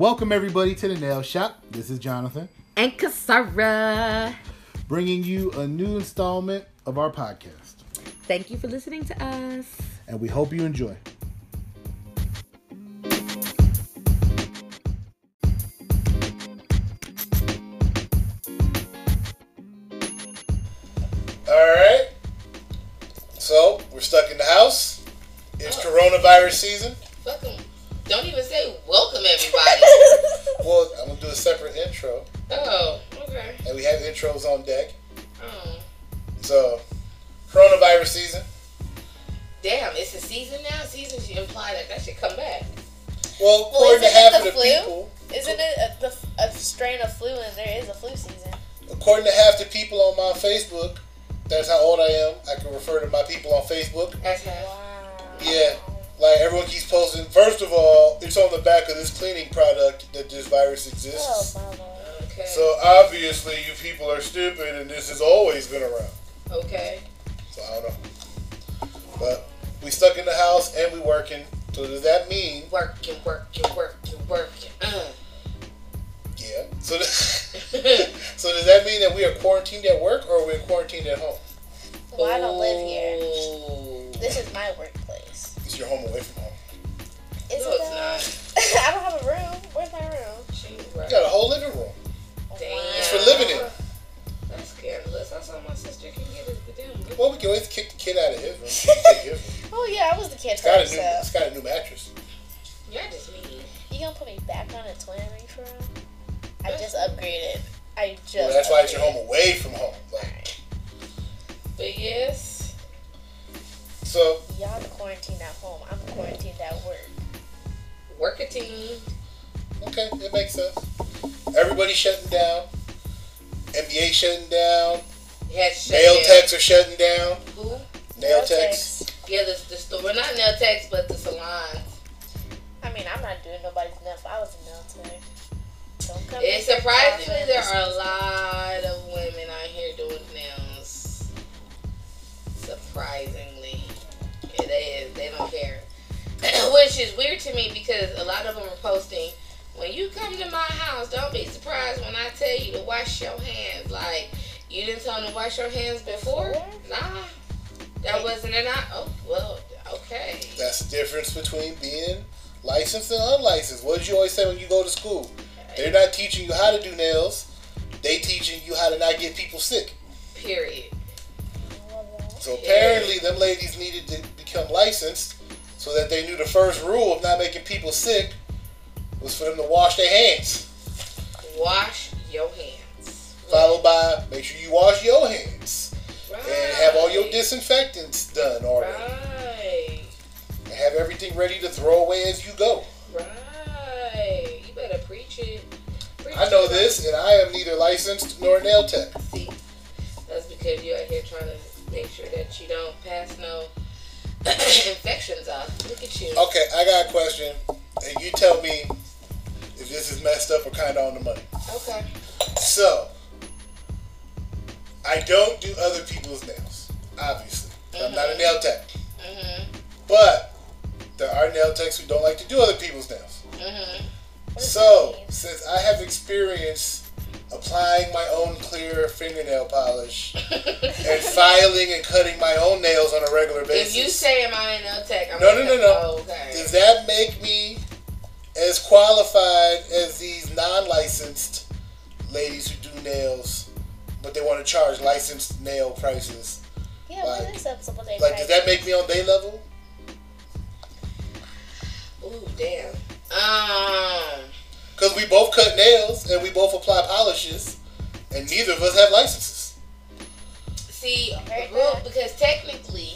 Welcome everybody to the nail shop. This is Jonathan And Casara. bringing you a new installment of our podcast, Thank you for listening to us. and we hope you enjoy. All right. So we're stuck in the house. It's oh. coronavirus season. Gonna do a separate intro, oh, okay. and we have intros on deck. Oh, So, coronavirus season. damn! It's a season now. Season should imply that that should come back. Well, Well, according to half the of the flu? people, Isn't it a, the, a strain of flu and there is a flu season? according to half the people on my Facebook, that's how old I am. I can refer to my people on Facebook. That's. Wow. Yeah, like everyone keeps posting. First of all, it's on the back of this cleaning product that this virus Oh, exists. mama. Okay. So obviously, you people are stupid, and this has always been around. okay. So I don't know. But we stuck in the house and we working. So does that mean? Working, working, working, working. Uh. Yeah. So so does that mean that we are quarantined at work or we're quarantined at home? Well, I don't live here. This is my workplace. Is your home away from home? Is No, it? it's not. I don't have a room. Where's my room? She's You got a whole living room. Damn. It's for living in. That's scandalous. That's saw my sister can get it with them. Well, we can always kick the kid out of his room. We can take his room. Oh yeah, I was the kid It's got a new. So It's got a new mattress. You're just mean. you gonna put me back on a twin reach room? I just upgraded. I just. Well, that's why it's your home away from home. Like, But yes. So Y'all quarantined at home. I'm quarantined at work. Work a team. okay, it makes sense. Everybody's shutting down. NBA shutting down. Yes, shut Nail down. techs are shutting down. Who? Nail Nail techs. Yeah, the, the store. Well, not nail techs, but the salons. I mean, I'm not doing nobody's nails. I was a nail tech. Don't come. It's in surprisingly there are a lot of women out here doing nails. Surprisingly, it is. They don't care, which is weird to me because a lot of them are posting. When you come to my house, don't be surprised when I tell you to wash your hands. Like you didn't tell them to wash your hands before. Nah, that wasn't it. Not. Oh well. Okay. That's the difference between being licensed and unlicensed. What did you always say when you go to school? They're not teaching you how to do nails. They teaching you how to not get people sick. Period. So apparently, them ladies needed to become licensed so that they knew the first rule of not making people sick was for them to wash their hands. Wash your hands. Followed by make sure you wash your hands Right. and have all your disinfectants done already. Right. And have everything ready to throw away as you go. Right. You better preach it. Preach I know it. this, and I am neither licensed nor nail tech. See, that's because you're out here trying to make sure that you don't pass no infections off. Look at you. Okay, I got a question, and you tell me if this is messed up or kind of on the money. Okay. So, I don't do other people's nails, obviously. I'm not a nail tech. Mhm. But there are nail techs who don't like to do other people's nails. Mhm. So, since I have experience applying my own clear fingernail polish and filing and cutting my own nails on a regular basis, if you say am I a nail tech, I'm No, gonna no, no, no. Oh, okay. does that make me as qualified as these non-licensed ladies who do nails, but they want to charge licensed nail prices? Yeah, like- what is up with they Like, does that make me on day level? Ooh, damn. Um. Because we both cut nails and we both apply polishes, and neither of us have licenses. See, well, because technically,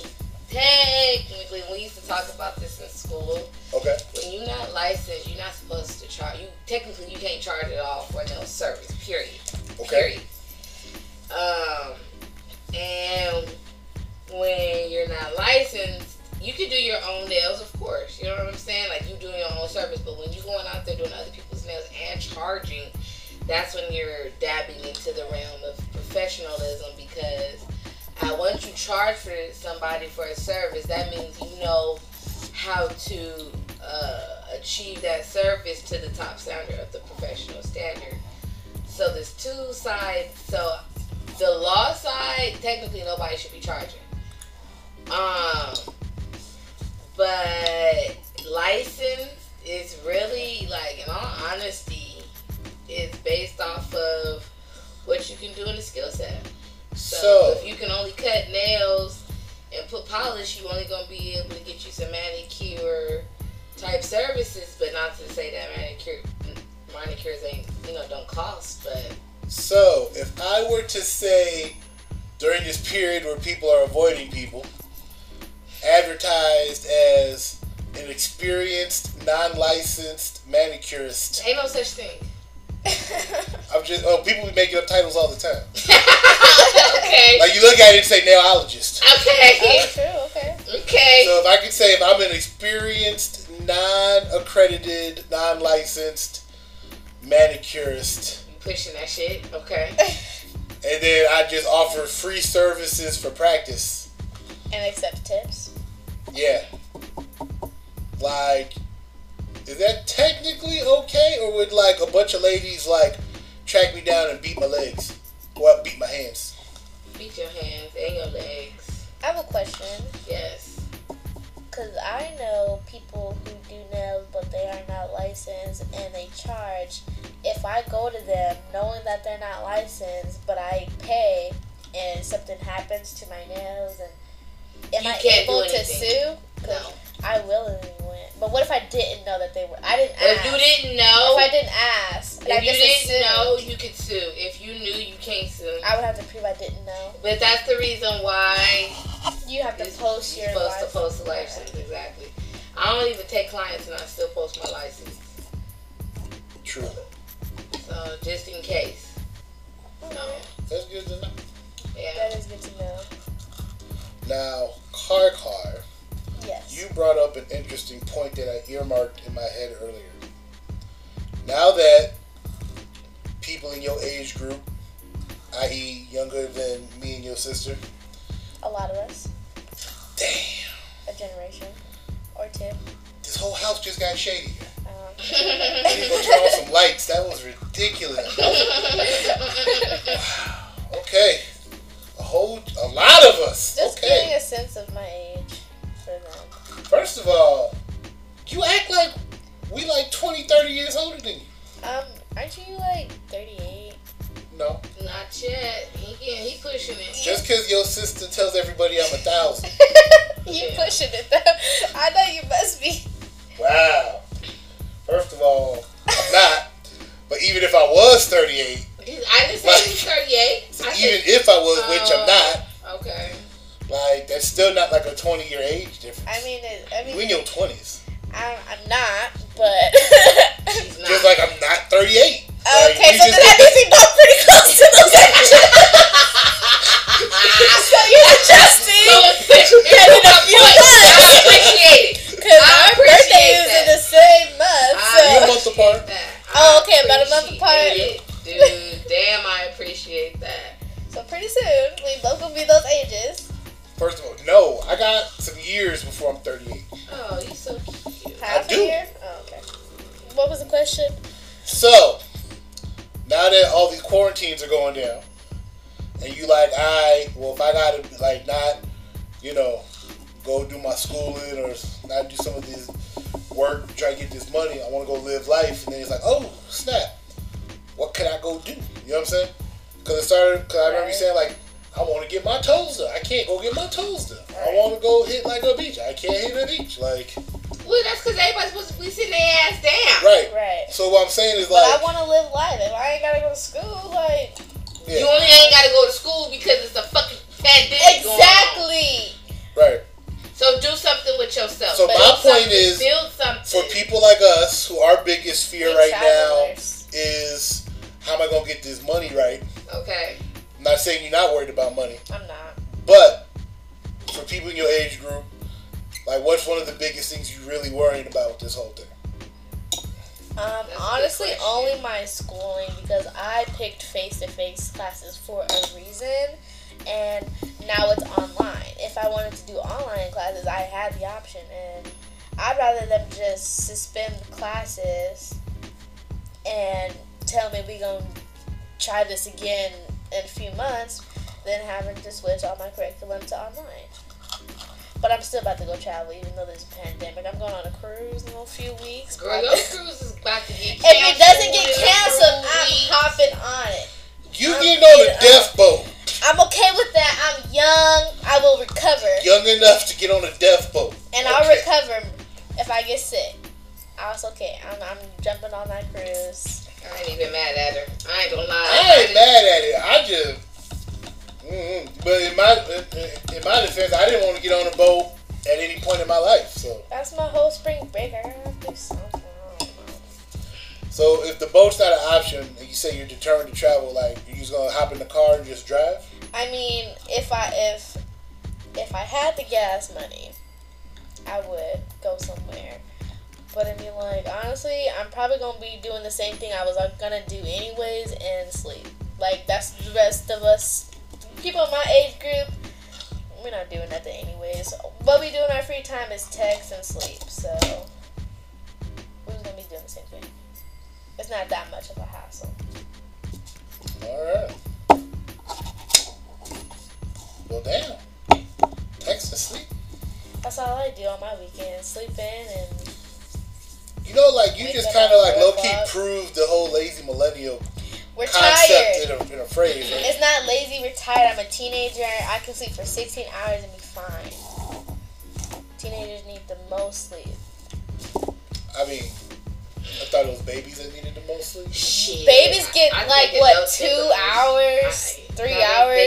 technically, we used to talk about this in school. Okay. When you're not licensed, you're not supposed to charge. You technically you can't charge at all for no service. Period. Okay. Period. Um, and when you're not licensed, you can do your own nails, of course. You know what I'm saying? Like you doing your own service. But when you're going out there doing other people's and charging, that's when you're dabbing into the realm of professionalism because uh, once you charge for somebody for a service, that means you know how to uh, achieve that service to the top standard of the professional standard. So there's two sides. So the law side, technically nobody should be charging. Um, but license is really like, in all honesty, it's based off of what you can do in the skill set. So, So- if you can only cut nails and put polish, you only gonna be able to get you some manicure type services, but not to say that manicure manicures ain't you know don't cost, but So, if I were to say during this period where people are avoiding people, advertised as an experienced, non licensed manicurist, ain't no such thing. I'm just, oh, people be making up titles all the time. okay. Like, you look at it and say nailologist. Okay. oh, true. Okay. Okay. So, if I could say if I'm an experienced, non accredited, non licensed manicurist, You pushing that shit. Okay. and then I just offer free services for practice. And accept tips. Yeah. Like, is that technically okay, or would like a bunch of ladies like track me down and beat my legs, or beat my hands? Beat your hands and your legs. I have a question. Yes. Because I know people who do nails, but they are not licensed and they charge. If I go to them knowing that they're not licensed, but I pay and something happens to my nails, and am You I can't do able to sue? 'Cause No. I willingly went. But what if I didn't know that they were? I didn't Ask. If you didn't know, If I didn't ask, and I if you just didn't assumed, know, you could sue. If you knew, you can't sue. I would have to prove I didn't know. But that's the reason why You have to post you're your supposed license. to post a license. Exactly. I don't even take clients and I still post my license. True. So just in case. No. That's good to know. Yeah. That is good to know. Now, car car, Yes. You brought up an interesting point that I earmarked in my head earlier. Now that people in your age group, i.e., younger than me and your sister, a lot of us, damn, a generation or two. this whole house just got shady. I need to go turn on some lights. That was ridiculous. Okay. A whole, a lot of us. just okay. getting a sense of my age. First of all, you act like we like 20, 30 years older than you. Um, aren't you like 38? No. Not yet. He getting, he pushing it. Just because your sister tells everybody I'm a thousand. you Yeah. pushing it though. I know you must be. Wow. First of all, I'm not. But even if I was 38, I didn't say he's 38. so even said, if I was, which I'm Oh. not, okay. Like, that's still not like a 20 year age difference. I mean, it, I you mean, in your 20s. I'm, I'm not, but. He's not. Just like I'm not 38. Like, okay, you so then that means we know pretty close to those ages. so you're adjusting. Getting a few months. I appreciate it. Because I our appreciate birthday is in the same month. So. You a month apart? That. Oh, okay, about a month apart. it, Dude, damn, I appreciate that. So pretty soon, we both will be those ages. First of all, no. I got some years before I'm 38. Oh, you so cute. Half do. year? Oh, okay. What was the question? So, now that all these quarantines are going down, and you like, I well, if I gotta like not, you know, go do my schooling or not do some of this work, try to get this money, I want to go live life, and then it's like, oh snap, what can I go do? You know what I'm saying? Because it started. Because I remember you saying like, I want to get my toes done. I can't go get my toes done. I want to go hit like a beach. I can't hit a beach. Like, Well, that's because everybody's supposed to be sitting their ass down. right. Right. So what I'm saying is But like, I want to live life. If I ain't gotta go to school, like yeah, You only ain't got to go to school because it's a fucking pandemic going on. exactly. right. So do something with yourself. So Build my point is, build something. for people like us who our biggest fear Big right now is how am I gonna get this money right? Okay. I'm not saying you're not worried about money, I'm not. but for people in your age group, like what's one of the biggest things you really worried about with this whole thing? Um, That's a good honestly, only my schooling because I picked face to face classes for a reason, and now it's online. If I wanted to do online classes, I had the option, and I'd rather them just suspend the classes and tell me we're gonna try this again in a few months than having to switch all my curriculum to online. But I'm still about to go travel, even though there's a pandemic. I'm going on a cruise in a few weeks. Girl, your cruise is about to get canceled. if it doesn't get canceled, I'm weeks. hopping on it. You I'm getting on a getting death boat. I'm okay with that. I'm young. I will recover. Young enough to get on a death boat. And I'll recover if I get sick. I was okay. I'm, I'm jumping on that cruise. I ain't even mad at her. I ain't gonna lie. I ain't mad at it. I just. mm But in my in, in my defense, I didn't want to get on a boat at any point in my life. So That's my whole spring break. I gotta do something. I don't know. so if the boat's not an option, and you say you're determined to travel, like you're just gonna hop in the car and just drive. I mean, if I if if I had the gas money, I would go somewhere. But I mean, like honestly, I'm probably gonna be doing the same thing I was uh, gonna do anyways and sleep. Like that's the rest of us, people in my age group. We're not doing nothing anyways. What we do in our free time is text and sleep. So we're just gonna be doing the same thing. It's not that much of a hassle. All right. Well, damn. Text and sleep. That's all I do on my weekends: sleep in and You know, like you Wake just kind of like four low key o'clock. proved the whole lazy millennial we're concept tired. in a, in a phrase. Right? It's not lazy, we're tired. I'm a teenager. I can sleep for 16 hours and be fine. Teenagers need the most sleep. I mean, I thought it was babies that needed the most sleep. Shit. Babies get I like what two hours, I- three no, they- They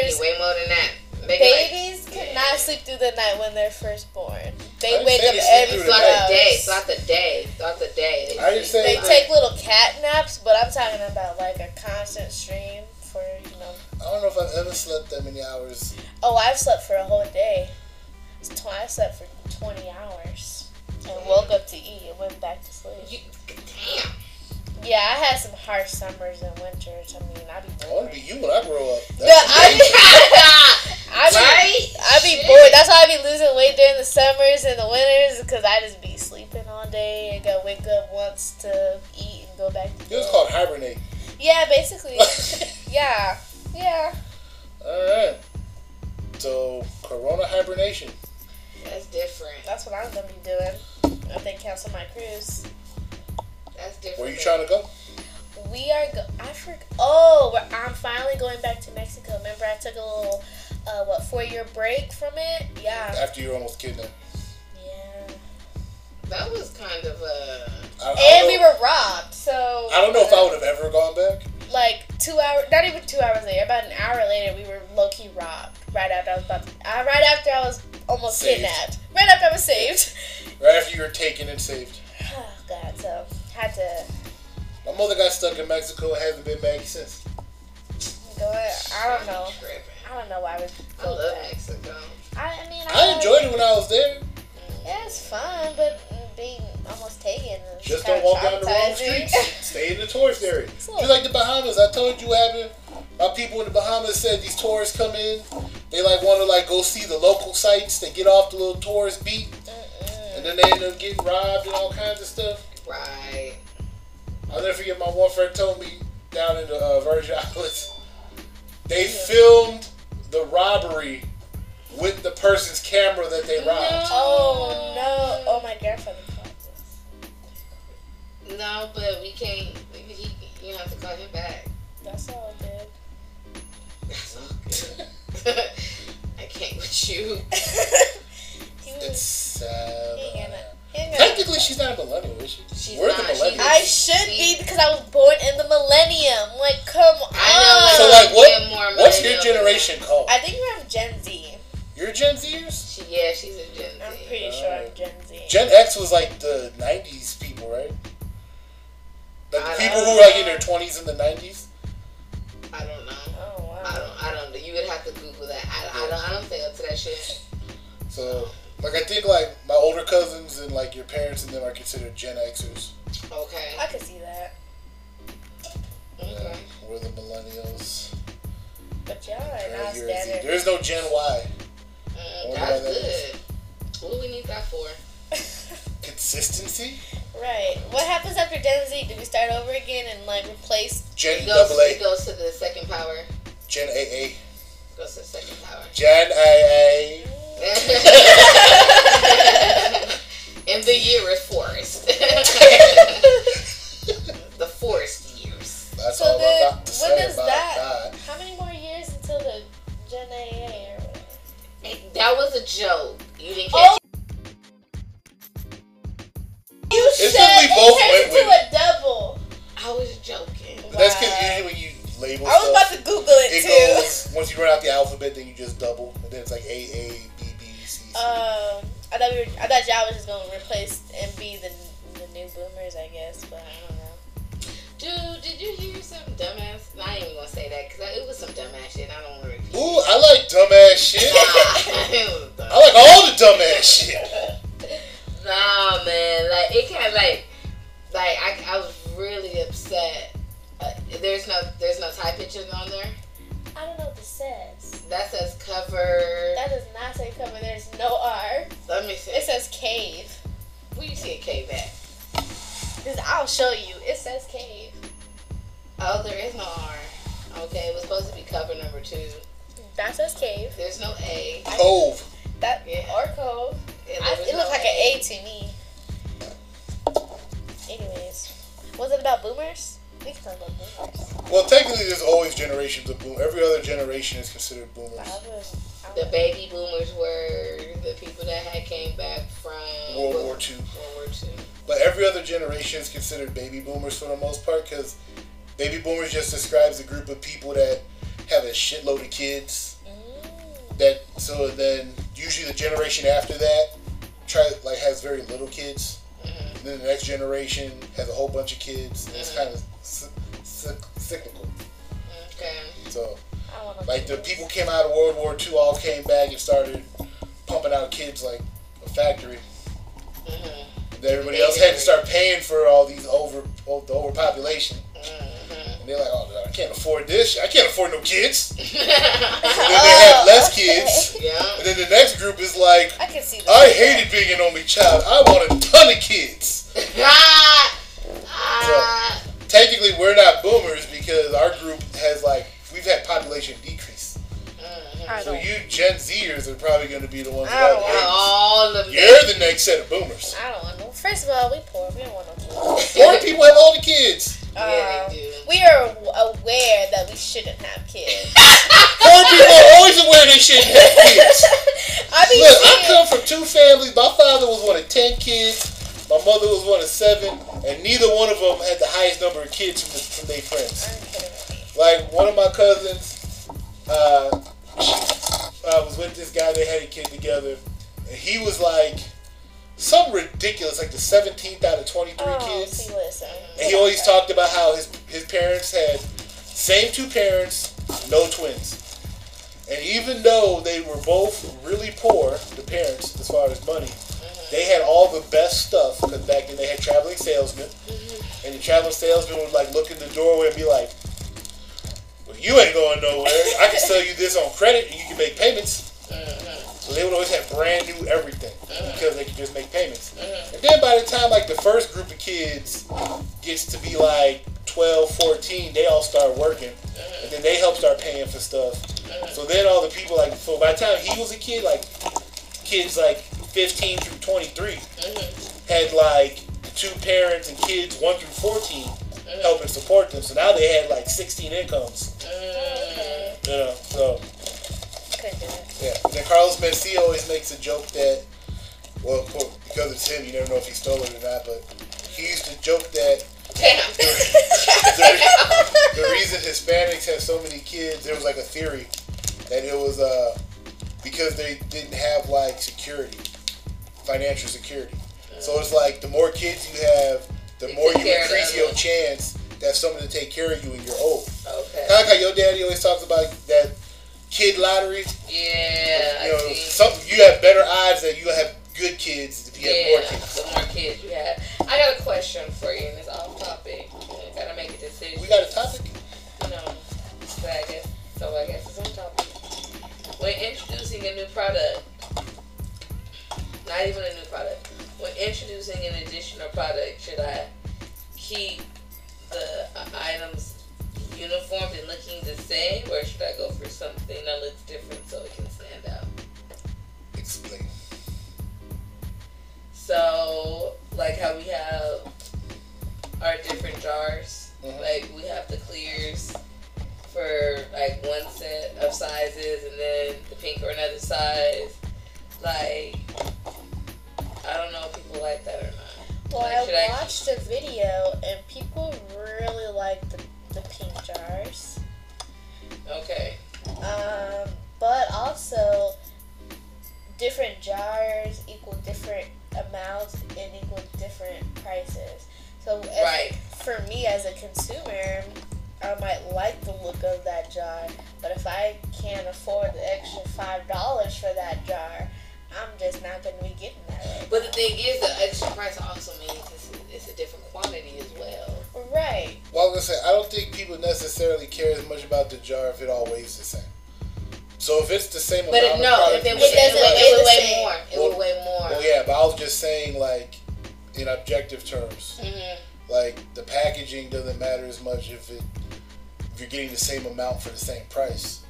hours. way more than that. They get like- Babies yeah. cannot sleep through the night when they're first born. I They didn't wake up they every through Throughout the day, hours. throughout the day, throughout the day. I didn't say- They sleep. take little cat naps, but I'm talking about like a constant stream for you know. I don't know if I've ever slept that many hours. Oh, I've slept for a whole day. I slept for 20 hours and woke up to eat and went back to sleep. You, damn. Yeah, I had some harsh summers and winters. I mean, I'd be bored. I want bored. to be you when I grow up. That's Yeah, I amazing. I be, right? I be Shit. bored. That's why I be losing weight during the summers and the winters because I just be sleeping all day and gotta wake up once to eat and go back to bed. It was called hibernate. Yeah, basically. yeah, yeah. All right. So Corona hibernation. That's different. That's what I'm gonna be doing if they cancel my cruise. That's different. Where you trying to go? We are. Go- I forgot. Oh, we're, I'm finally going back to Mexico. Remember, I took a little, uh, what, four year break from it? Yeah. After you're almost kidnapped. Yeah. That was kind of a. I, I And we were robbed, so. I don't know if I would have ever gone back. Like two hours, not even two hours later, about an hour later, we were low key robbed. Right after I was about, to, uh, right after I was almost Saved. kidnapped. Right after I was saved. Right after you were taken and saved. Had to My mother got stuck in Mexico and hasn't been back since. go. I don't know. Tripping. I don't know why we. I go love back. Mexico. I, I mean, I enjoyed it when I was there. Yeah, it's fun, but being almost taken is Just kinda don't walk down the wrong traumatizing. streets. Stay in the tourist area. Cool. Just like the Bahamas. I told you what happened. My people in the Bahamas said these tourists come in. They like want to like go see the local sites. They get off the little tourist beat, Mm-mm. and then they end up getting robbed and all kinds of stuff. Right. I'll never forget. My one friend told me down in the uh, Virgin Islands, they filmed the robbery with the person's camera that they robbed. Oh no! Oh my grandfather caught this. No, but we can't. He, he, you have to call him back. That's all good. That's all good. I can't with you. he was. It's sad. he ain't gonna- he ain't gonna- Technically, she's not a millennial, is she? She's We're not, the she's- millennials. I should be because I was born in the millennium. Like, come on. I know, So, Uh, like, what? more What's your generation called? I think I'm Gen Z. You're Gen Zers. She, yeah, she's a Gen Z. I'm pretty sure I'm Gen Z. Gen X was like the '90s people, right? Like the people don't who were like in their 20s and the 90s. Gen Xers. Dumbass shit. Nah, it was dumb. I like all the dumbass shit. Considered baby boomers for the most part because baby boomers just describes a group of people that have a shitload of kids. Mm. That so then usually the generation after that try like has very little kids. Mhm. And then the next generation has a whole bunch of kids. And it's Mhm. kind of cy- cyclical. Okay. So I want to. like the people came out of World War II all came back and started pumping out kids like a factory. Mhm. And then everybody else had to start paying for all these over oh, the overpopulation. Mhm. And they're like, oh, I can't afford this. I can't afford no kids. And yeah. then they have less kids. And then the next group is like, I can see that. I hated being an only child. I want a ton of kids. ah, ah. Technically, we're not boomers because our group has like, we've had population decrease. I So don't. you Gen Zers are probably going to be the ones I don't like, want hey, All of you're the next set of boomers. I don't want no. First of all, we poor. We don't want no kids. Poor people have all the kids. Yeah, Um, they do. we are aware that we shouldn't have kids. Poor people are always aware they shouldn't have kids. I be Look, I come from two families. My father was one of ten kids. My mother was one of seven, and neither one of them had the highest number of kids from, the, from their friends. Are you kidding? Like one of my cousins, uh, uh, was with this guy. They had a kid together, and he was like something ridiculous, like the seventeenth out of twenty-three Oh, kids. see, listen. And he always talked about how his his parents had same two parents, no twins. And even though they were both really poor, the parents, as far as money, they had all the best stuff because back then they had traveling salesmen. And the traveling salesman would like look in the doorway and be like, "Well, you ain't going nowhere. I can sell you this on credit, and you can make payments." So they would always have brand new everything because they could just make payments. And then by the time like the first group of kids gets to be like 12, 14, they all start working. And then they help start paying for stuff. So then all the people like so by the time he was a kid, like kids like 15 through 23 Mhm. had like the two parents and kids 1 through 14 helping support them. So now they had like 16 incomes. You know, so Couldn't do it. Yeah. And then Carlos Mencia always makes a joke that, well, because it's him, you never know if he stole it or not, but he used to joke that Damn. the, the reason Hispanics have so many kids, there was like a theory that it was uh, because they didn't have like security, financial security. So it's like the more kids you have, the more you increase your chance to have someone to take care of you when you're old. Okay. Kind of like how your daddy always talks about that kid lottery. Yeah. you know, I some you have better odds that you have good kids if you have more Yeah, kids. the more kids you have. I got a question for you, and it's off topic. You gotta make a decision. We got a topic. No, so I guess so. I guess it's on topic. When introducing a new product, not even a new product, when introducing an additional product, should I keep the uh, items uniform and looking the same, or should I go for something that looks different so it can stand out? Explain. So, like how we have our different jars, Mhm. like we have the clears for like one set of sizes, and then the pink or another size. Like, I don't know if people like that or not. Well, Like, should I I keep- watched a video and people really like the, the pink jars. Okay. Um, but also, different jars equal different amounts and equal different prices. So, Right. for me as a consumer, I might like the look of that jar, but if I can't afford the extra five dollars for that jar, I'm just not going to be getting that right. But the thing is, the extra price also means it's a, it's a different quantity as well. Right. Well, I was gonna say I don't think people necessarily care as much about the jar if it all weighs the same. So if it's the same But amount it, no, if it It doesn't it would weigh more. It Well- would weigh more. Well, yeah, but I was just saying like in objective terms, hmm like the packaging doesn't matter as much if it if you're getting the same amount for the same price.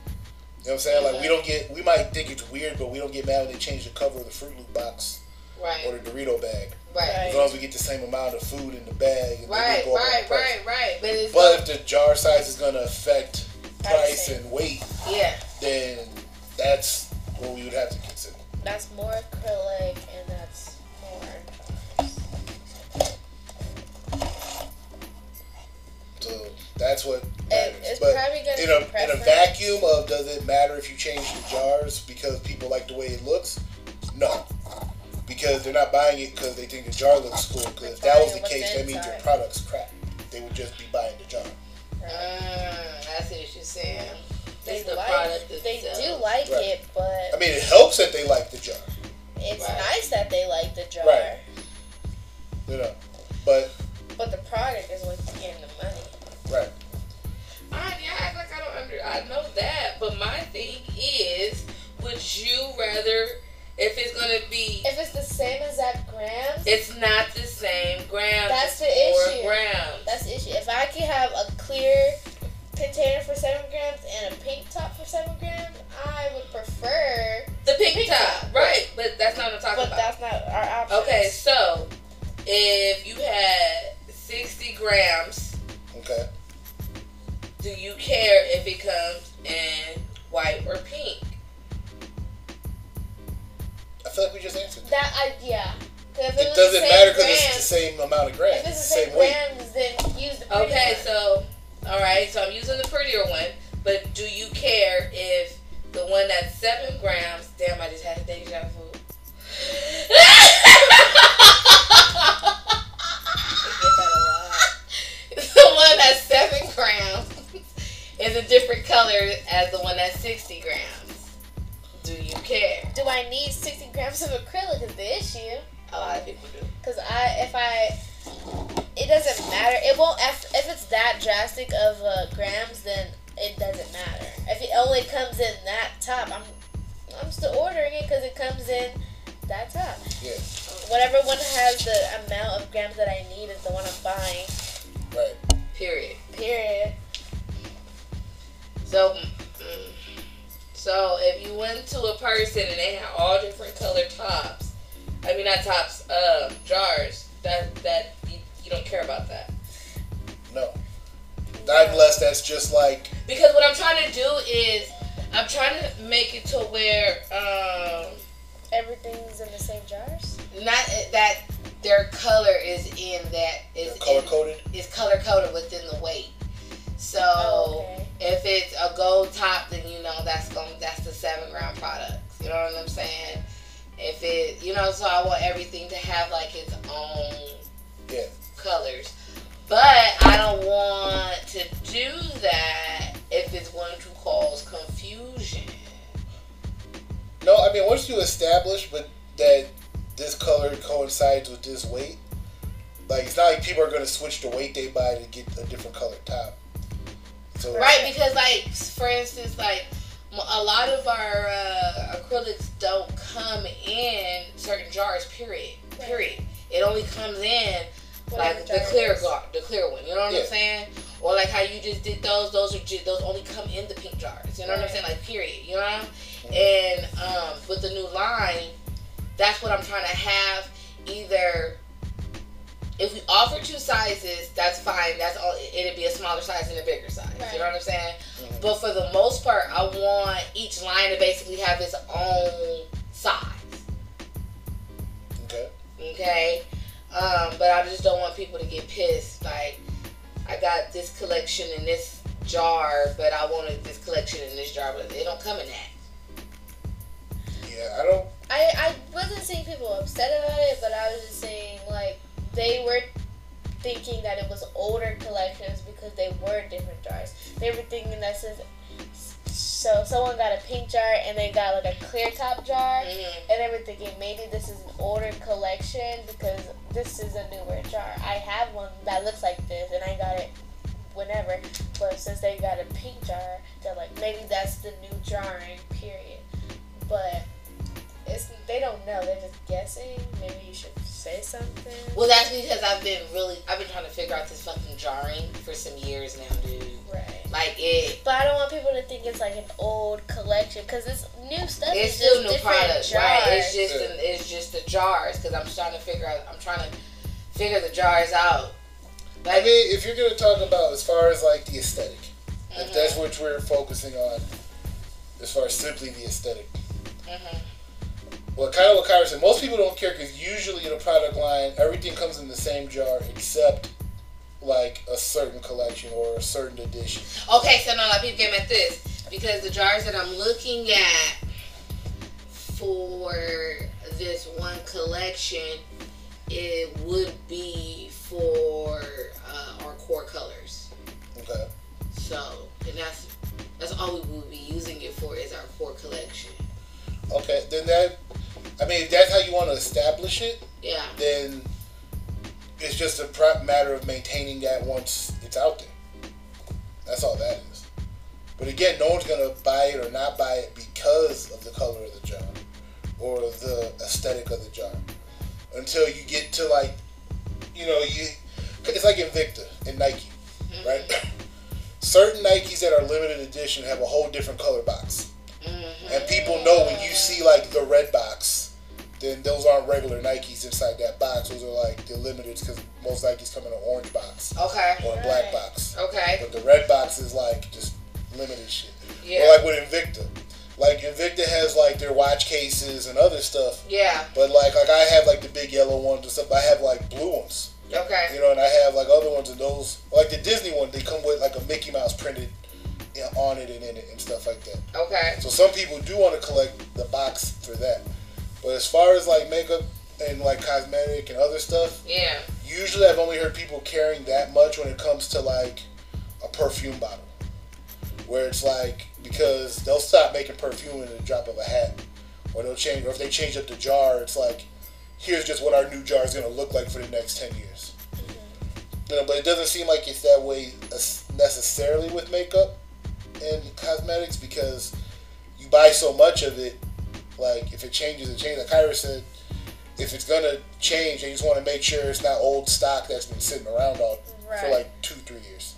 You know what I'm saying? Like we don't get we might think it's weird, but we don't get mad when they change the cover of the Fruit Loop box Right. or the Dorito bag. Right. As long as we get the same amount of food in the bag. and Right. go Right. price. Right. Right. But it's But if the jar size is gonna affect price and weight, yeah. then that's what we would have to consider. That's more acrylic and that's more. So that's what matters. it's but probably gonna in a in a vacuum of does it matter if you change the jars because people like the way it looks? No, because they're not buying it because they think the jar looks cool. Because if that was the case, that means your product's crap. They would just be buying the jar. Right. Mm, I see what you're saying. They the like, they do like Right. it, but I mean, it helps that they like the jar, it's Right. nice that they like the jar. Right. you know. But But the product is what's getting the money. right, I, yeah, I act like I don't under. I know that, but my thing is, would you rather if it's gonna be? If it's the same exact grams, It's not the same grams. That's it's the four issue. grams. that's the issue. If I can have a clear container for seven grams and a pink top for seven grams, I would prefer. the pink, pink top, top. right? But that's not what I'm talking But about. that's not our option. Okay, so if you had 60 grams, okay. do you care if it comes in white or pink? I feel like we just answered. That. That I yeah. 'Cause if It doesn't matter because it's the same amount of grams, If it's it's the the same, same weight. grams, then use the pretty Okay, one. so all right, so I'm using the prettier one, but do you care if the one that's seven grams? Damn, I just had to take a deja vu. Confusion. No, I mean once you establish, but that this color coincides with this weight, like it's not like people are gonna switch the weight they buy to get a different color top. So Right, because like for instance, like a lot of our uh, acrylics don't come in certain jars. Period. Period. It only comes in like the clear is. gar- the clear one. You know what Yeah. I'm saying? Or like how you just did those. Those are ju- those only come in the pink jars. You know what I'm saying? Like period. You know. And um, with the new line, that's what I'm trying to have. Either if we offer two sizes, that's fine. That's all. It'd be a smaller size and a bigger size. Right. You know what I'm saying? Mhm. But for the most part, I want each line to basically have its own size. Okay. Okay. Um, but I just don't want people to get pissed. Like, I got this collection in this jar, but I wanted this collection in this jar, but they don't come in that. Yeah, I don't. I, I wasn't seeing people upset about it, but I was just saying like they were thinking that it was older collections because they were different jars. They were thinking that since so someone got a pink jar and they got like a clear top jar, Mhm. and they were thinking maybe this is an older collection because this is a newer jar. I have one that looks like whenever. But since they got a pink jar, they're like maybe that's the new jarring period. But it's they don't know. They're just guessing. Maybe you should say something. Well, that's because I've been really, I've been trying to figure out this fucking jarring for some years now, dude. right. Like it, But I don't want people to think it's like an old collection because it's new stuff. it's still just new products, right? It's just, Yeah. the, it's just the jars because I'm trying to figure out, I'm trying to figure the jars out. I mean, if you're gonna talk about as far as like the aesthetic, Mhm. if that's what we're focusing on, as far as simply the aesthetic. mhm. Well, kind of what Kyra said. Most people don't care because usually in a product line, everything comes in the same jar except like a certain collection or a certain edition. Okay, so now like people get at this because the jars that I'm looking at for this one collection, it would be for uh, our core colors. Okay. So, and that's that's all we will be using it for is our core collection. Okay. Then that. I mean, if that's how you want to establish it, Yeah. then it's just a matter of maintaining that once it's out there. That's all that is. But again, no one's gonna buy it or not buy it because of the color of the jar or the aesthetic of the jar until you get to like, you know, you. It's like Invicta and Nike, right? Certain Nikes that are limited edition have a whole different color box, Mhm. and people know when you see like the red box, then those aren't regular Nikes inside that box. Those are like the limiteds because most Nikes come in an orange box Okay. or a black box. Okay. But the red box is like just limited shit. Yeah. Or like with Invicta. Like Invicta has like their watch cases and other stuff. Yeah. But like like I have like the big yellow ones and stuff. I have like blue ones. Okay. You know, and I have like other ones and those like the Disney one, they come with like a Mickey Mouse printed you know, on it and in it and stuff like that. Okay. So some people do want to collect the box for that. But as far as like makeup and like cosmetic and other stuff, Yeah. usually I've only heard people caring that much when it comes to like a perfume bottle. Where it's like because they'll stop making perfume in the drop of a hat. Or they'll change or if they change up the jar, it's like here's just what our new jar is gonna look like for the next ten years. Mm-hmm. You know, but it doesn't seem like it's that way necessarily with makeup and cosmetics because you buy so much of it. Like if it changes, it changes. Like Kyra said, if it's gonna change, they just want to make sure it's not old stock that's been sitting around all for like two, three years.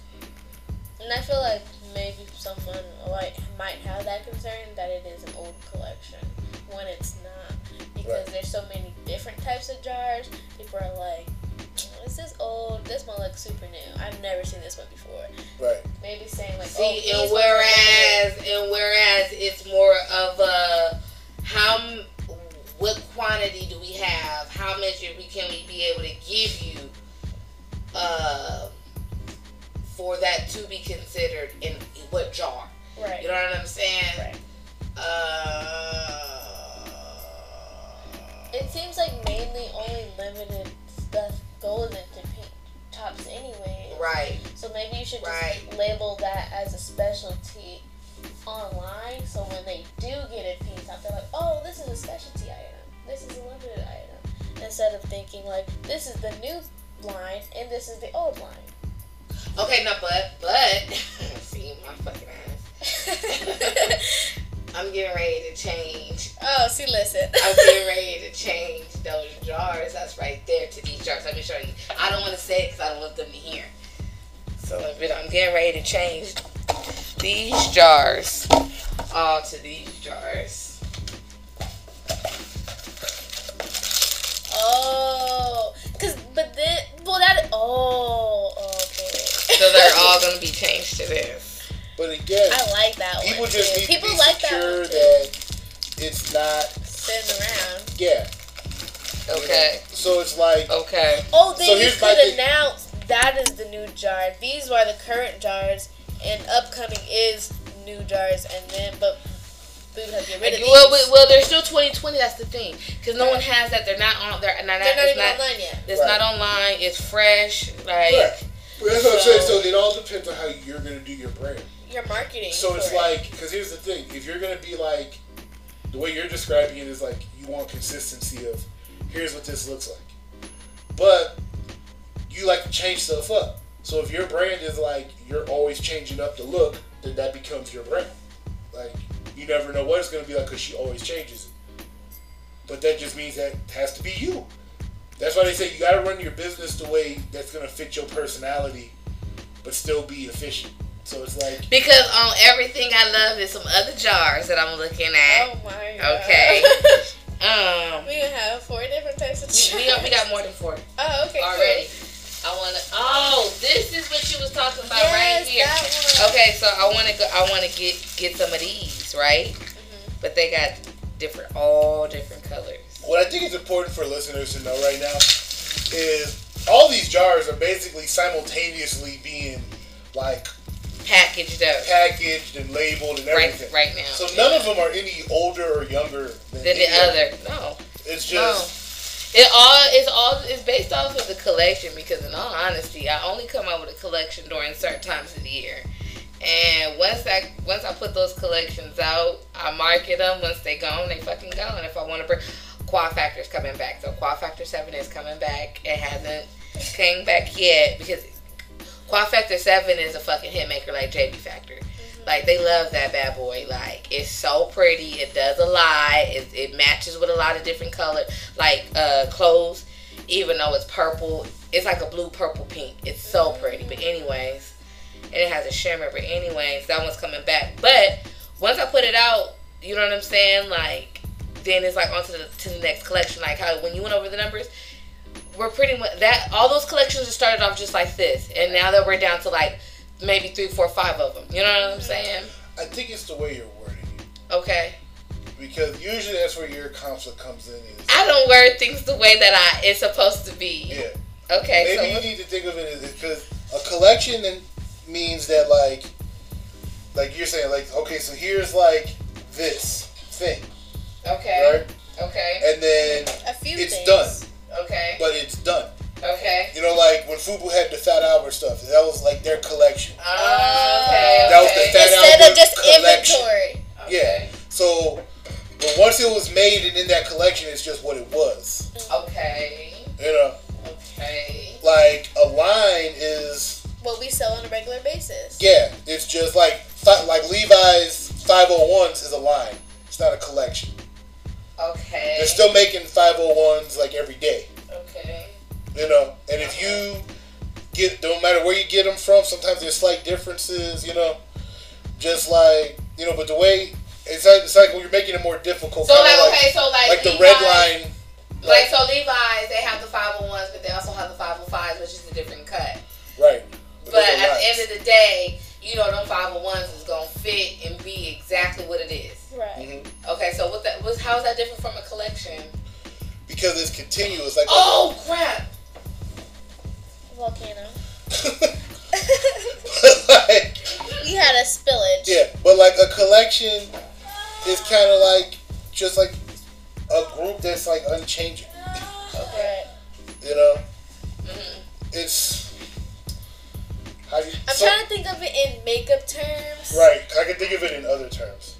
And I feel like maybe someone like might have that concern that it is an old collection when it's not because Right. there's so many different types of jars. People are like, this "Is old? This one looks super new. I've never seen this one before." Right. Maybe saying like, See, "Oh, and whereas and whereas it's more of a how what quantity do we have? How much we can we be able to give you uh, for that to be considered in what jar? right." You know what I'm saying? Right. Uh, It seems like mainly only limited stuff goes into pink tops anyway. right. So maybe you should just Right. label that as a specialty online. So when they do get a pink top, they're like, "Oh, this is a specialty item. This is a limited item." Instead of thinking like, "This is the new line and this is the old line." Okay, no, but but see my fucking ass. I'm getting ready to change. Oh, see, listen. I'm getting ready to change those jars. That's right there to these jars. Let me show you. I don't want to say it because I don't want them to hear. So I'm getting ready to change these jars all to these jars. Oh, cause but then well that oh okay. So they're all going to be changed to this. But again, I like that people one. just too. need People to be like that secure one that it's not. Sitting around. Yeah. Okay. So it's like Okay. Oh, they So you here's could thing. announce that is the new jar. These are the current jars, and upcoming is new jars, and then but we would have to get rid of these. Well, well, well, they're still 2020. That's the thing, because no one has that. They're not on. They're not. They're not it's even not, online yet. It's Right. not online. It's fresh. Like Right. Well, that's what I'm saying. So- So it all depends on how you're gonna do your brand. Your marketing. So it's it. like, because here's the thing: if you're gonna be like, the way you're describing it is like you want consistency of, here's what this looks like, but you like to change stuff up. So if your brand is like you're always changing up the look, then that becomes your brand. Like you never know what it's gonna be like because she always changes it. But that just means that it has to be you. That's why they say you gotta run your business the way that's gonna fit your personality, but still be efficient. So it's like because on everything I love is some other jars that I'm looking at. Oh my god. Okay. Um, we gonna have four different types of jars. we, we got we got more than four Oh, okay. cool. already. I wanna. Oh, this is what you was talking about Yes, right here. that one. Okay, so I wanna go. I wanna get get some of these, right? Mm-hmm. But they got different, all different colors. What I think is important for listeners to know right now is all these jars are basically simultaneously being like Packaged up packaged and labeled and everything. right right now. So none of them are any older or younger than, than the other. No. It's No. just It all it's all it's based off of the collection because in all honesty, I only come out with a collection during certain times of the year. And once I once I put those collections out, I market them. Once they gone, they fucking gone. If I want to bring Quad Factor's coming back, so Quad Factor Seven is coming back. It hasn't came back yet because Quad Factor Seven is a fucking hit maker like JV Factor. Like they love that bad boy. Like it's so pretty. It does a lot. It, it matches with a lot of different color like uh clothes. Even though it's purple, it's like a blue purple pink. It's so pretty. But anyways, and it has a shimmer. But anyways, that one's coming back. But once I put it out, you know what I'm saying? Like then it's like onto the to the next collection. Like how when you went over the numbers, we're pretty much that all those collections just started off just like this, and now that we're down to like maybe three, four, five of them. You know what I'm saying? I think it's the way you're wording it. Okay. Because usually that's where your conflict comes in is I don't word things the way that I it's supposed to be. yeah. Okay. Maybe so you need to think of it as because a collection then means that like like you're saying like okay so here's like this thing okay. right Okay. and then A few it's things. done Okay. but it's done Okay. you know like when Fubu had the Fat Albert stuff that was like their collection ah, Oh, okay. That was the okay. Fat Instead Albert of just collection. inventory. yeah so but once it was made and in that collection it's just what it was Okay. you know Okay. like a line is What we sell on a regular basis. Yeah, it's just like like Levi's 501s is a line. It's not a collection. Okay. They're still making 501s like every day, Okay. you know. And if you get, don't matter where you get them from, sometimes there's slight differences, you know. Just like you know, but the way it's like, it's like when you're making it more difficult. So like, like, okay, so like like the Levi's- red line. Like so, Levi's they have the 501s, but they also have the 505s, which is a different cut. Right. But are at the end of the day, you know, them 501s is gonna fit and be exactly what it is. Right. Mhm. Okay, so what that was? How is that different from a collection? because it's continuous. Like Oh crap! Volcano. like, We had a spillage. Yeah, but like a collection is kind of like just like a group that's like unchanging. Okay. You know, Mhm. it's how you, I'm so- trying to think of it in makeup terms. right. I can think of it in other terms,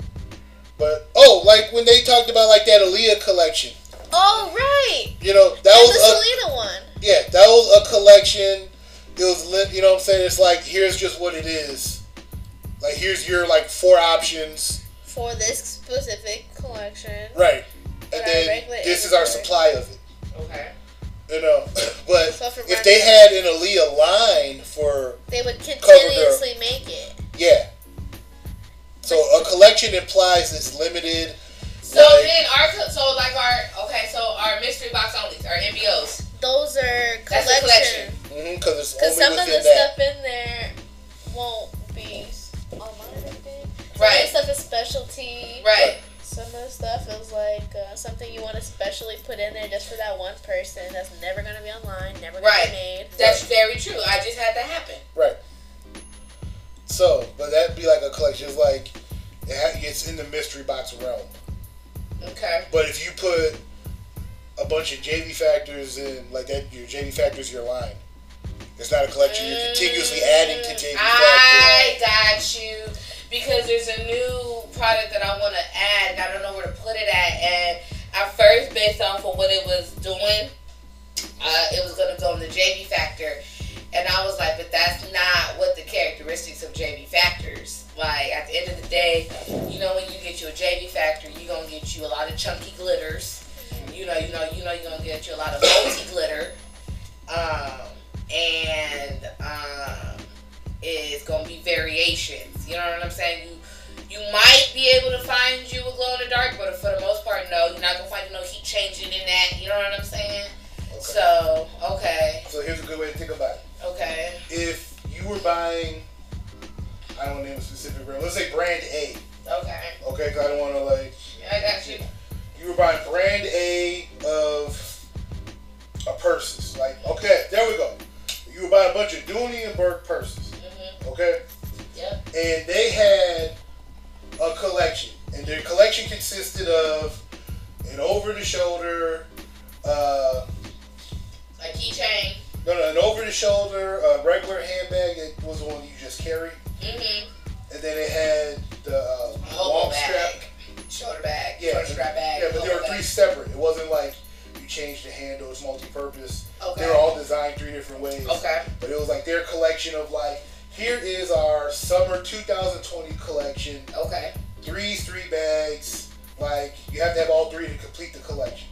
but oh, like when they talked about like that Aaliyah collection. Oh, right. You know, that and was the a, one. yeah, that was a collection. It was lit. You know what I'm saying? It's like here's just what it is. Like here's your like four options. for this specific collection. Right. And then this is our supply of it. Okay. You know, but So if they had an Aaliyah line for They would continuously make it. yeah, so a collection implies it's limited. So like, then our co- so like our okay so our mystery box only our MBOs. Those are That's a collection. Mm-hmm, collection. because it's Because some of the that. stuff in there won't be online or anything. Some Right. of the stuff is specialty. Right. Some of the stuff is like uh, something you want to specially put in there just for that one person that's never going to be online, never going Right. to be made. That's very true. I just had that happen. Right. So, but that'd be like a collection. It's like it's in the mystery box realm. Okay. But if you put a bunch of JV factors in, like that, your JV factors your line. It's not a collection. You're continuously adding to JV factors. I got you because there's a new product that I want to add and I don't know where to put it at. And at first, based off of what it was doing, uh, it was going to go in the JV factor. And I was like, but that's not what the characteristics of JV factors. Like at the end of the day, you know, when you get you a JV factor, you're gonna get you a lot of chunky glitters. You know, you know, you know, you're gonna get you a lot of multi glitter. Um, and um, is gonna be variations. You know what I'm saying? You you might be able to find you a glow in the dark, but for the most part, no, you're not gonna find no heat changing in that. You know what I'm saying? Okay. So okay, So here's a good way to think about it. okay, If you were buying, I don't name a specific brand. Let's say brand A. okay. Okay, 'cause I don't want to like. I got you. You were buying brand A of a purses. Like, okay, there we go. You were buying a bunch of Dooney and Bourke purses. Okay. Yep. and they had a collection, and their collection consisted of an over-the-shoulder, uh, A keychain. no, no, an over-the-shoulder uh, regular handbag that was the one you just carried, hmm and then it had the uh, long bag. strap. Shoulder bag. Yeah, Shoulder strap bag. Yeah, but there were three bag. separate. It wasn't like you changed the handle; it's multi-purpose. Okay. They were all designed three different ways. Okay. But it was like their collection of like, here is our summer 2020 collection. Okay. threes, three bags. Like you have to have all three to complete the collection,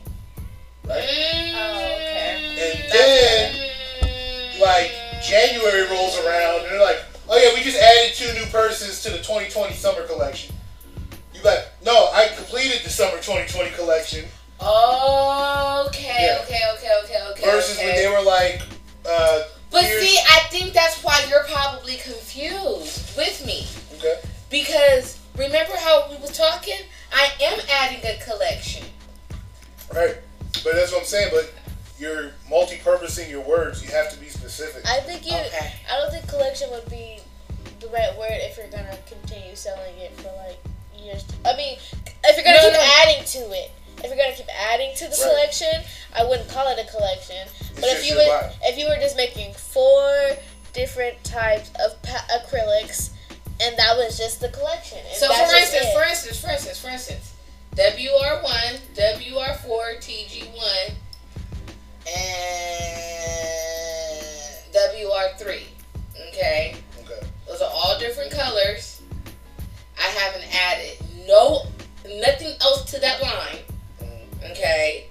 right? Oh, okay. And then like January rolls around and they're like, oh yeah, we just added two new purses to the 2020 summer collection. You like, no, I completed the summer 2020 collection. Okay, Yeah. okay, okay, okay, okay. Versus okay. when they were like, uh, But see, I think that's why you're probably confused with me. okay, Because remember how we were talking? I am adding a collection. right, but that's what I'm saying. But you're multi-purposing your words. You have to be specific. I think you. Okay. I don't think collection would be the right word if you're gonna continue selling it for like years. I mean, if you're gonna No, keep no. adding to it, if you're gonna keep adding to the Right. collection, I wouldn't call it a collection. But if you your would, line. if you were just making four different types of pa- acrylics, and that was just the collection. and So that's for instance, for instance, for instance, for instance, WR1, WR4, TG1, and WR3. Okay? Okay, Those are all different colors. I haven't added no nothing else to that line. Okay?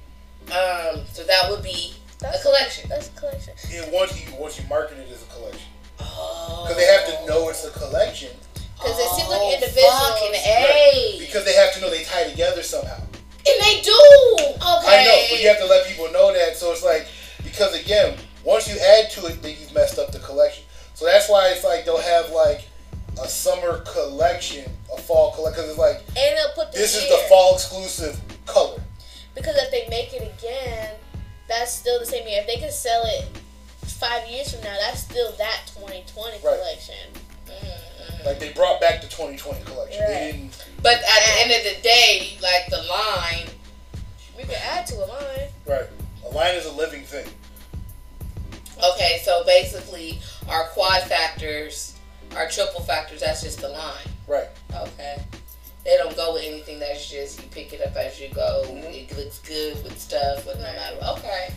Um, so that would be a that's, collection. that's a collection. and once you once you market it as a collection, Oh. because they have to know it's a collection. 'Cause it seems like Oh, individuals- Fucking A. Because they have to know they tie together somehow. and they do. Okay. I know, but you have to let people know that. So it's like because again, once you add to it, then you've messed up the collection. So that's why it's like they'll have like a summer collection, a fall collection. Because it's like And they'll put the this is the fall exclusive color. Because if they make it again, that's still the same year. If they can sell it five years from now, that's still that 2020 Right. collection. Mm-hmm. Like they brought back the 2020 collection. They Right. didn't. But at the end of the day, like the line, We can add to a line. Right. A line is a living thing. okay, so basically our quad factors, our triple factors, that's just the line. Right. Okay. They don't go with anything that's just you pick it up as you go. Mm-hmm. It looks good with stuff, with right. no matter. Okay.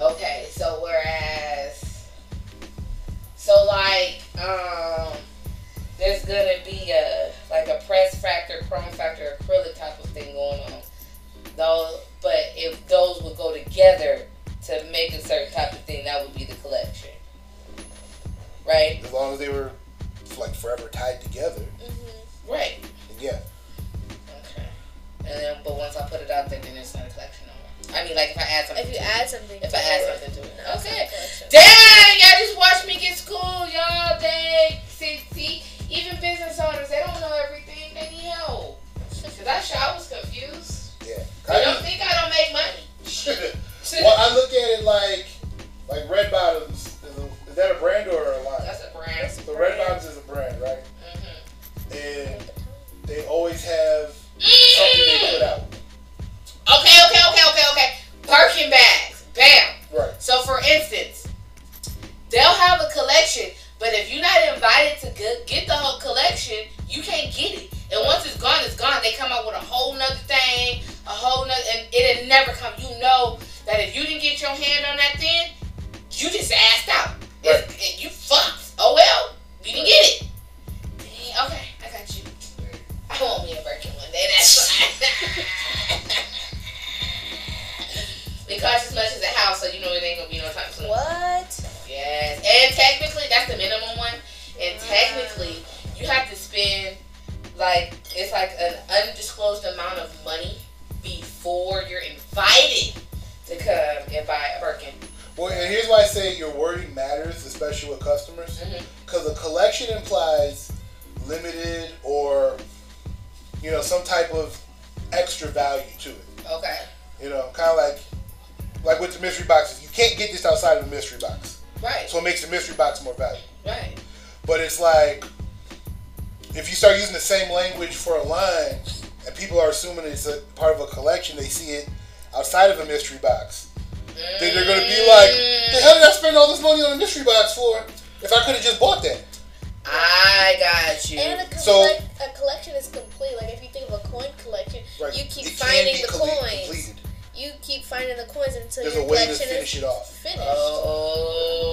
Okay. So whereas, so like, um, there's gonna be a like a press factor, chrome factor, acrylic type of thing going on. Though, but if those would go together to make a certain type of thing, that would be the collection, right? As long as they were like forever tied together. Mm-hmm. Right then yeah. Okay. And then, but once I put it out there, then it's not a collection no more. I mean, like if I add something. If you to add it. something, If to I add it, something to it. no, Okay. a. Dang, y'all just watched me get school, y'all. Dang. See, see, even business owners, they don't know everything. They need help. Cause I sure I was confused. Yeah. They don't think I don't make money. well, I look at it like like Red Bottoms. Is, a, is that a brand or a line? That's a brand. So Red Bottoms is a for a line, and people are assuming it's a part of a collection, they see it outside of a mystery box. Then they're gonna be like, "The hell did I spend all this money on a mystery box for? If I could have just bought that." I got you. And a, So- collect, a collection is complete. Like if you think of a coin collection, Right. you keep It finding the colle- coins. completed. You keep finding the coins until There's your a way to collection finish is it off. finished.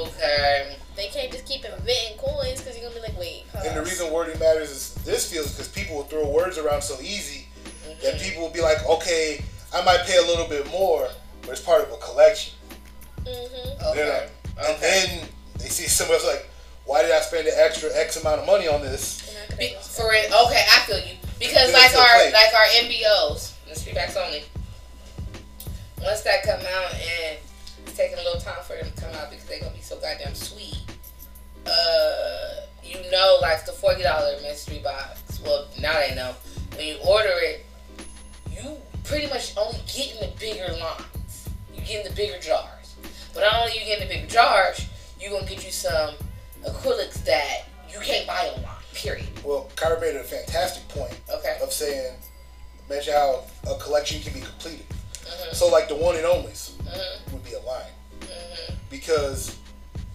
okay. They can't just keep inventing coins because you're gonna be like, wait. Huh? And the reason wording matters is this feels because people will throw words around so easy that people will be like, okay, I might pay a little bit more, but it's part of a collection. Mm-hmm. Okay. You know? And then they see someone else like, why did I spend an extra X amount of money on this? Be, for it, okay, I feel you because like our plate. like our MBOs, mystery backs only. Once that come out and it's taking a little time for them to come out because they're gonna be so goddamn sweet. Uh, you know, like the forty dollar mystery box. Well, now they know when you order it, you pretty much only getting the bigger lines. You getting the bigger jars, but not only you getting the bigger jars, you gonna get you some acrylics that you can't buy online. Period. Well, Kyra made a fantastic point Okay. of saying, mention how a collection can be completed. Mhm. So like the one and onlys Mhm. would be a line Mhm. because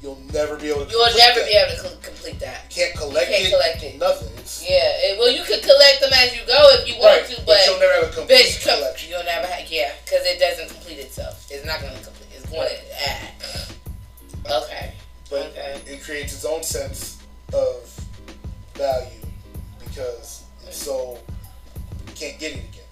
you'll never be able to. You will complete never that. be able to co- complete that. You can't collect You can't it. collect it. Nothing. It's, Yeah. It, well, you could collect them as you go if you want right, to, but, but you'll never have a complete come, collection. you'll never have. Yeah, because it doesn't complete itself. It's not going to complete. It's going to add. Okay. But Okay. it creates its own sense of value because it's so you can't get it again.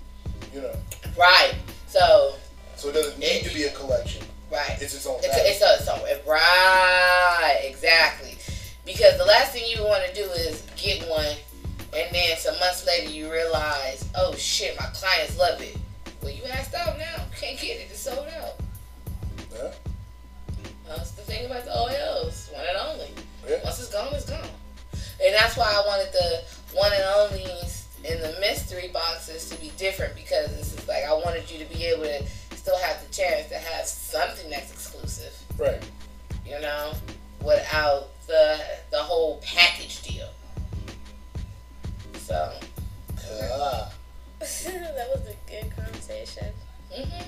You know, Right. So. so it doesn't need to be a collection. Right. It's its own It's a, it's a, it's a, right, exactly. Because the last thing you want to do is get one, and then some months later you realize, oh shit, my clients love it. Well, you asked out now. Can't get it. It's sold out. yeah. That's the thing about the OLs, one and only. Yeah. Once it's gone, it's gone. And that's why I wanted the one and onlys in the mystery boxes to be different because this is like I wanted you to be able to still have the chance to have something that's exclusive. Right. you know, without the the whole package deal. So, Ah. that was a good conversation. hmm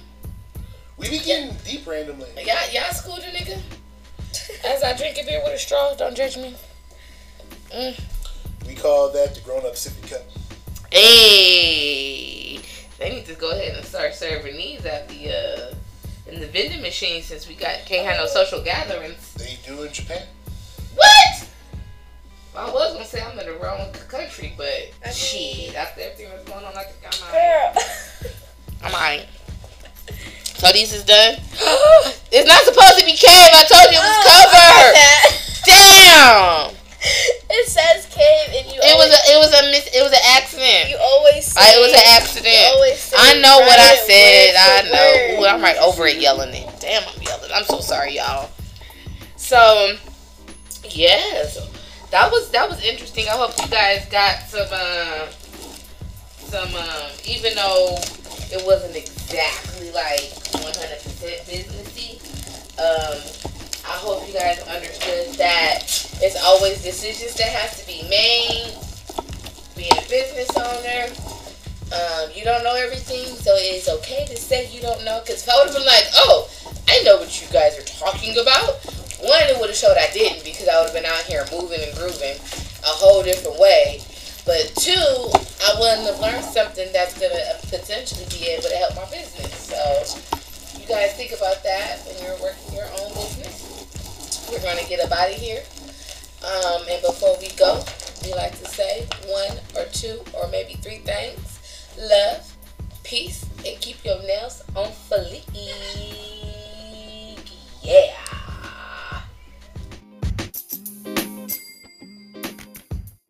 We be getting deep randomly. y'all y'all schooled a nigga. As I drink a beer with a straw, don't judge me. Mm. We call that the grown up sippy cup. Hey, they need to go ahead and start serving these at the uh in the vending machine since we got can't have no social gatherings. They do in Japan. What? I was gonna say I'm in the wrong country, but I mean- shit, after everything that's going on, I think I'm out. Girl. I'm alright. Todis is done. it's not supposed to be cave. I told you it was Oh, covered. Damn. It says was a it was a mis- it was an accident. You always say. I, it was an accident. I know what I said. I know. Ooh, I'm right over it yelling it. Damn, I'm yelling. I'm so sorry, y'all. So, yes, that was that was interesting. I hope you guys got some uh, some um, even though it wasn't exactly like 100% businessy. Um, I hope you guys understood that it's always decisions that have to be made. Being a business owner, um, you don't know everything, so it's okay to say you don't know. Because if I would have been like, oh, I know what you guys are talking about, one, it would have showed I didn't because I would have been out here moving and grooving a whole different way. But two, I wouldn't have learned something that's going to potentially be able to help my business. So you guys think about that when you're working your own business. We're going to get up out of here. Um, and before we go, we like to say one or two or maybe three things love, peace, and keep your nails on fleek. Yeah.